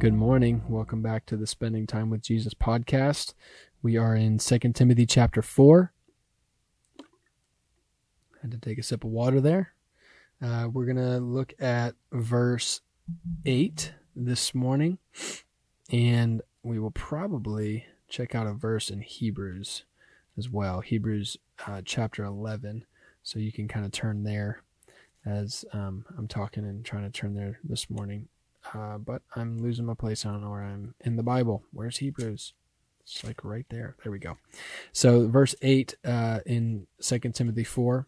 Good morning. Welcome back to the Spending Time with Jesus podcast. We are in 2 Timothy chapter 4. Had to take a sip of water there. Uh, we're going to look at verse 8 this morning, and we will probably check out a verse in Hebrews as well. Hebrews uh, chapter 11. So you can kind of turn there as um, I'm talking and trying to turn there this morning. Uh, but I'm losing my place. I don't know where I'm in the Bible. Where's Hebrews? It's like right there. There we go. So verse eight uh, in Second Timothy four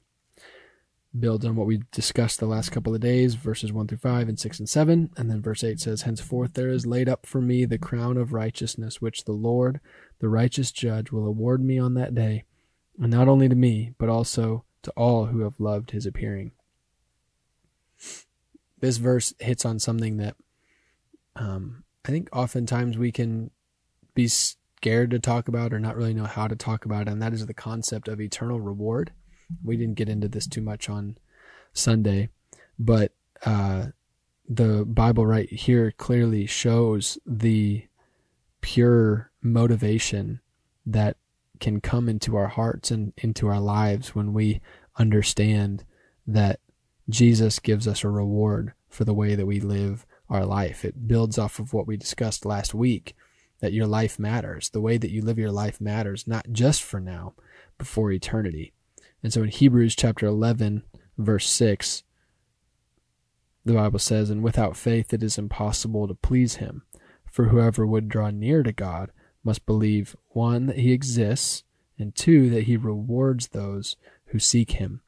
builds on what we discussed the last couple of days, verses one through five and six and seven, and then verse eight says, "Henceforth there is laid up for me the crown of righteousness, which the Lord, the righteous Judge, will award me on that day, and not only to me, but also to all who have loved His appearing." This verse hits on something that um, I think oftentimes we can be scared to talk about or not really know how to talk about, and that is the concept of eternal reward. We didn't get into this too much on Sunday, but uh, the Bible right here clearly shows the pure motivation that can come into our hearts and into our lives when we understand that Jesus gives us a reward for the way that we live our life. It builds off of what we discussed last week that your life matters. The way that you live your life matters, not just for now, but for eternity. And so in Hebrews chapter 11, verse 6, the Bible says, And without faith it is impossible to please him. For whoever would draw near to God must believe, one, that he exists, and two, that he rewards those who seek him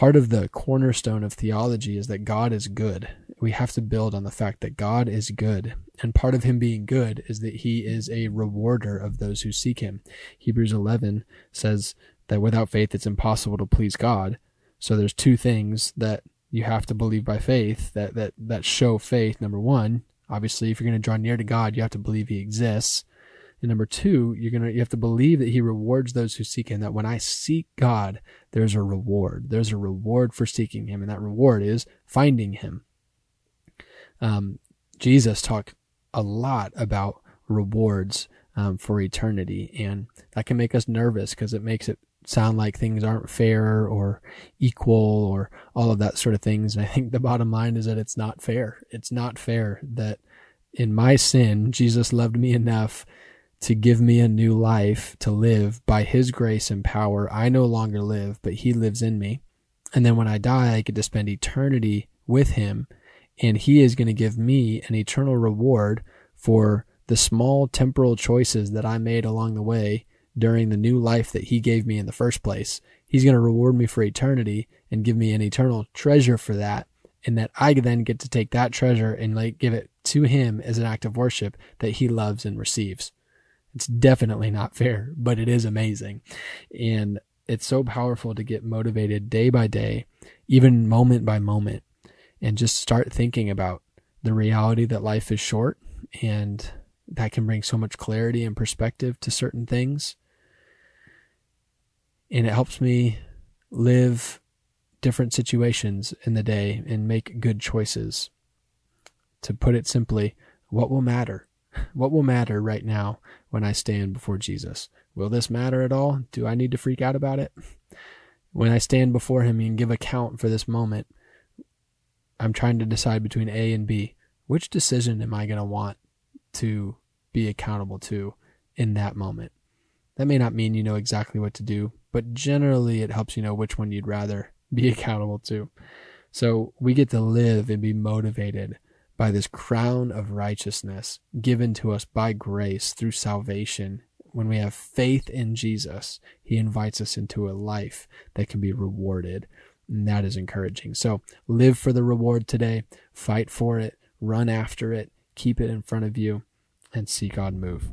part of the cornerstone of theology is that God is good. We have to build on the fact that God is good. And part of him being good is that he is a rewarder of those who seek him. Hebrews 11 says that without faith it's impossible to please God. So there's two things that you have to believe by faith that that that show faith. Number 1, obviously if you're going to draw near to God, you have to believe he exists. And number two, you're gonna you have to believe that He rewards those who seek Him. That when I seek God, there's a reward. There's a reward for seeking Him, and that reward is finding Him. Um, Jesus talked a lot about rewards um, for eternity, and that can make us nervous because it makes it sound like things aren't fair or equal or all of that sort of things. And I think the bottom line is that it's not fair. It's not fair that in my sin, Jesus loved me enough to give me a new life to live by his grace and power. I no longer live, but he lives in me. And then when I die, I get to spend eternity with him and he is going to give me an eternal reward for the small temporal choices that I made along the way during the new life that he gave me in the first place. He's going to reward me for eternity and give me an eternal treasure for that. And that I then get to take that treasure and like give it to him as an act of worship that he loves and receives. It's definitely not fair, but it is amazing. And it's so powerful to get motivated day by day, even moment by moment, and just start thinking about the reality that life is short and that can bring so much clarity and perspective to certain things. And it helps me live different situations in the day and make good choices. To put it simply, what will matter? What will matter right now when I stand before Jesus? Will this matter at all? Do I need to freak out about it? When I stand before Him and give account for this moment, I'm trying to decide between A and B. Which decision am I going to want to be accountable to in that moment? That may not mean you know exactly what to do, but generally it helps you know which one you'd rather be accountable to. So we get to live and be motivated by this crown of righteousness given to us by grace through salvation. When we have faith in Jesus, he invites us into a life that can be rewarded. And that is encouraging. So live for the reward today, fight for it, run after it, keep it in front of you, and see God move.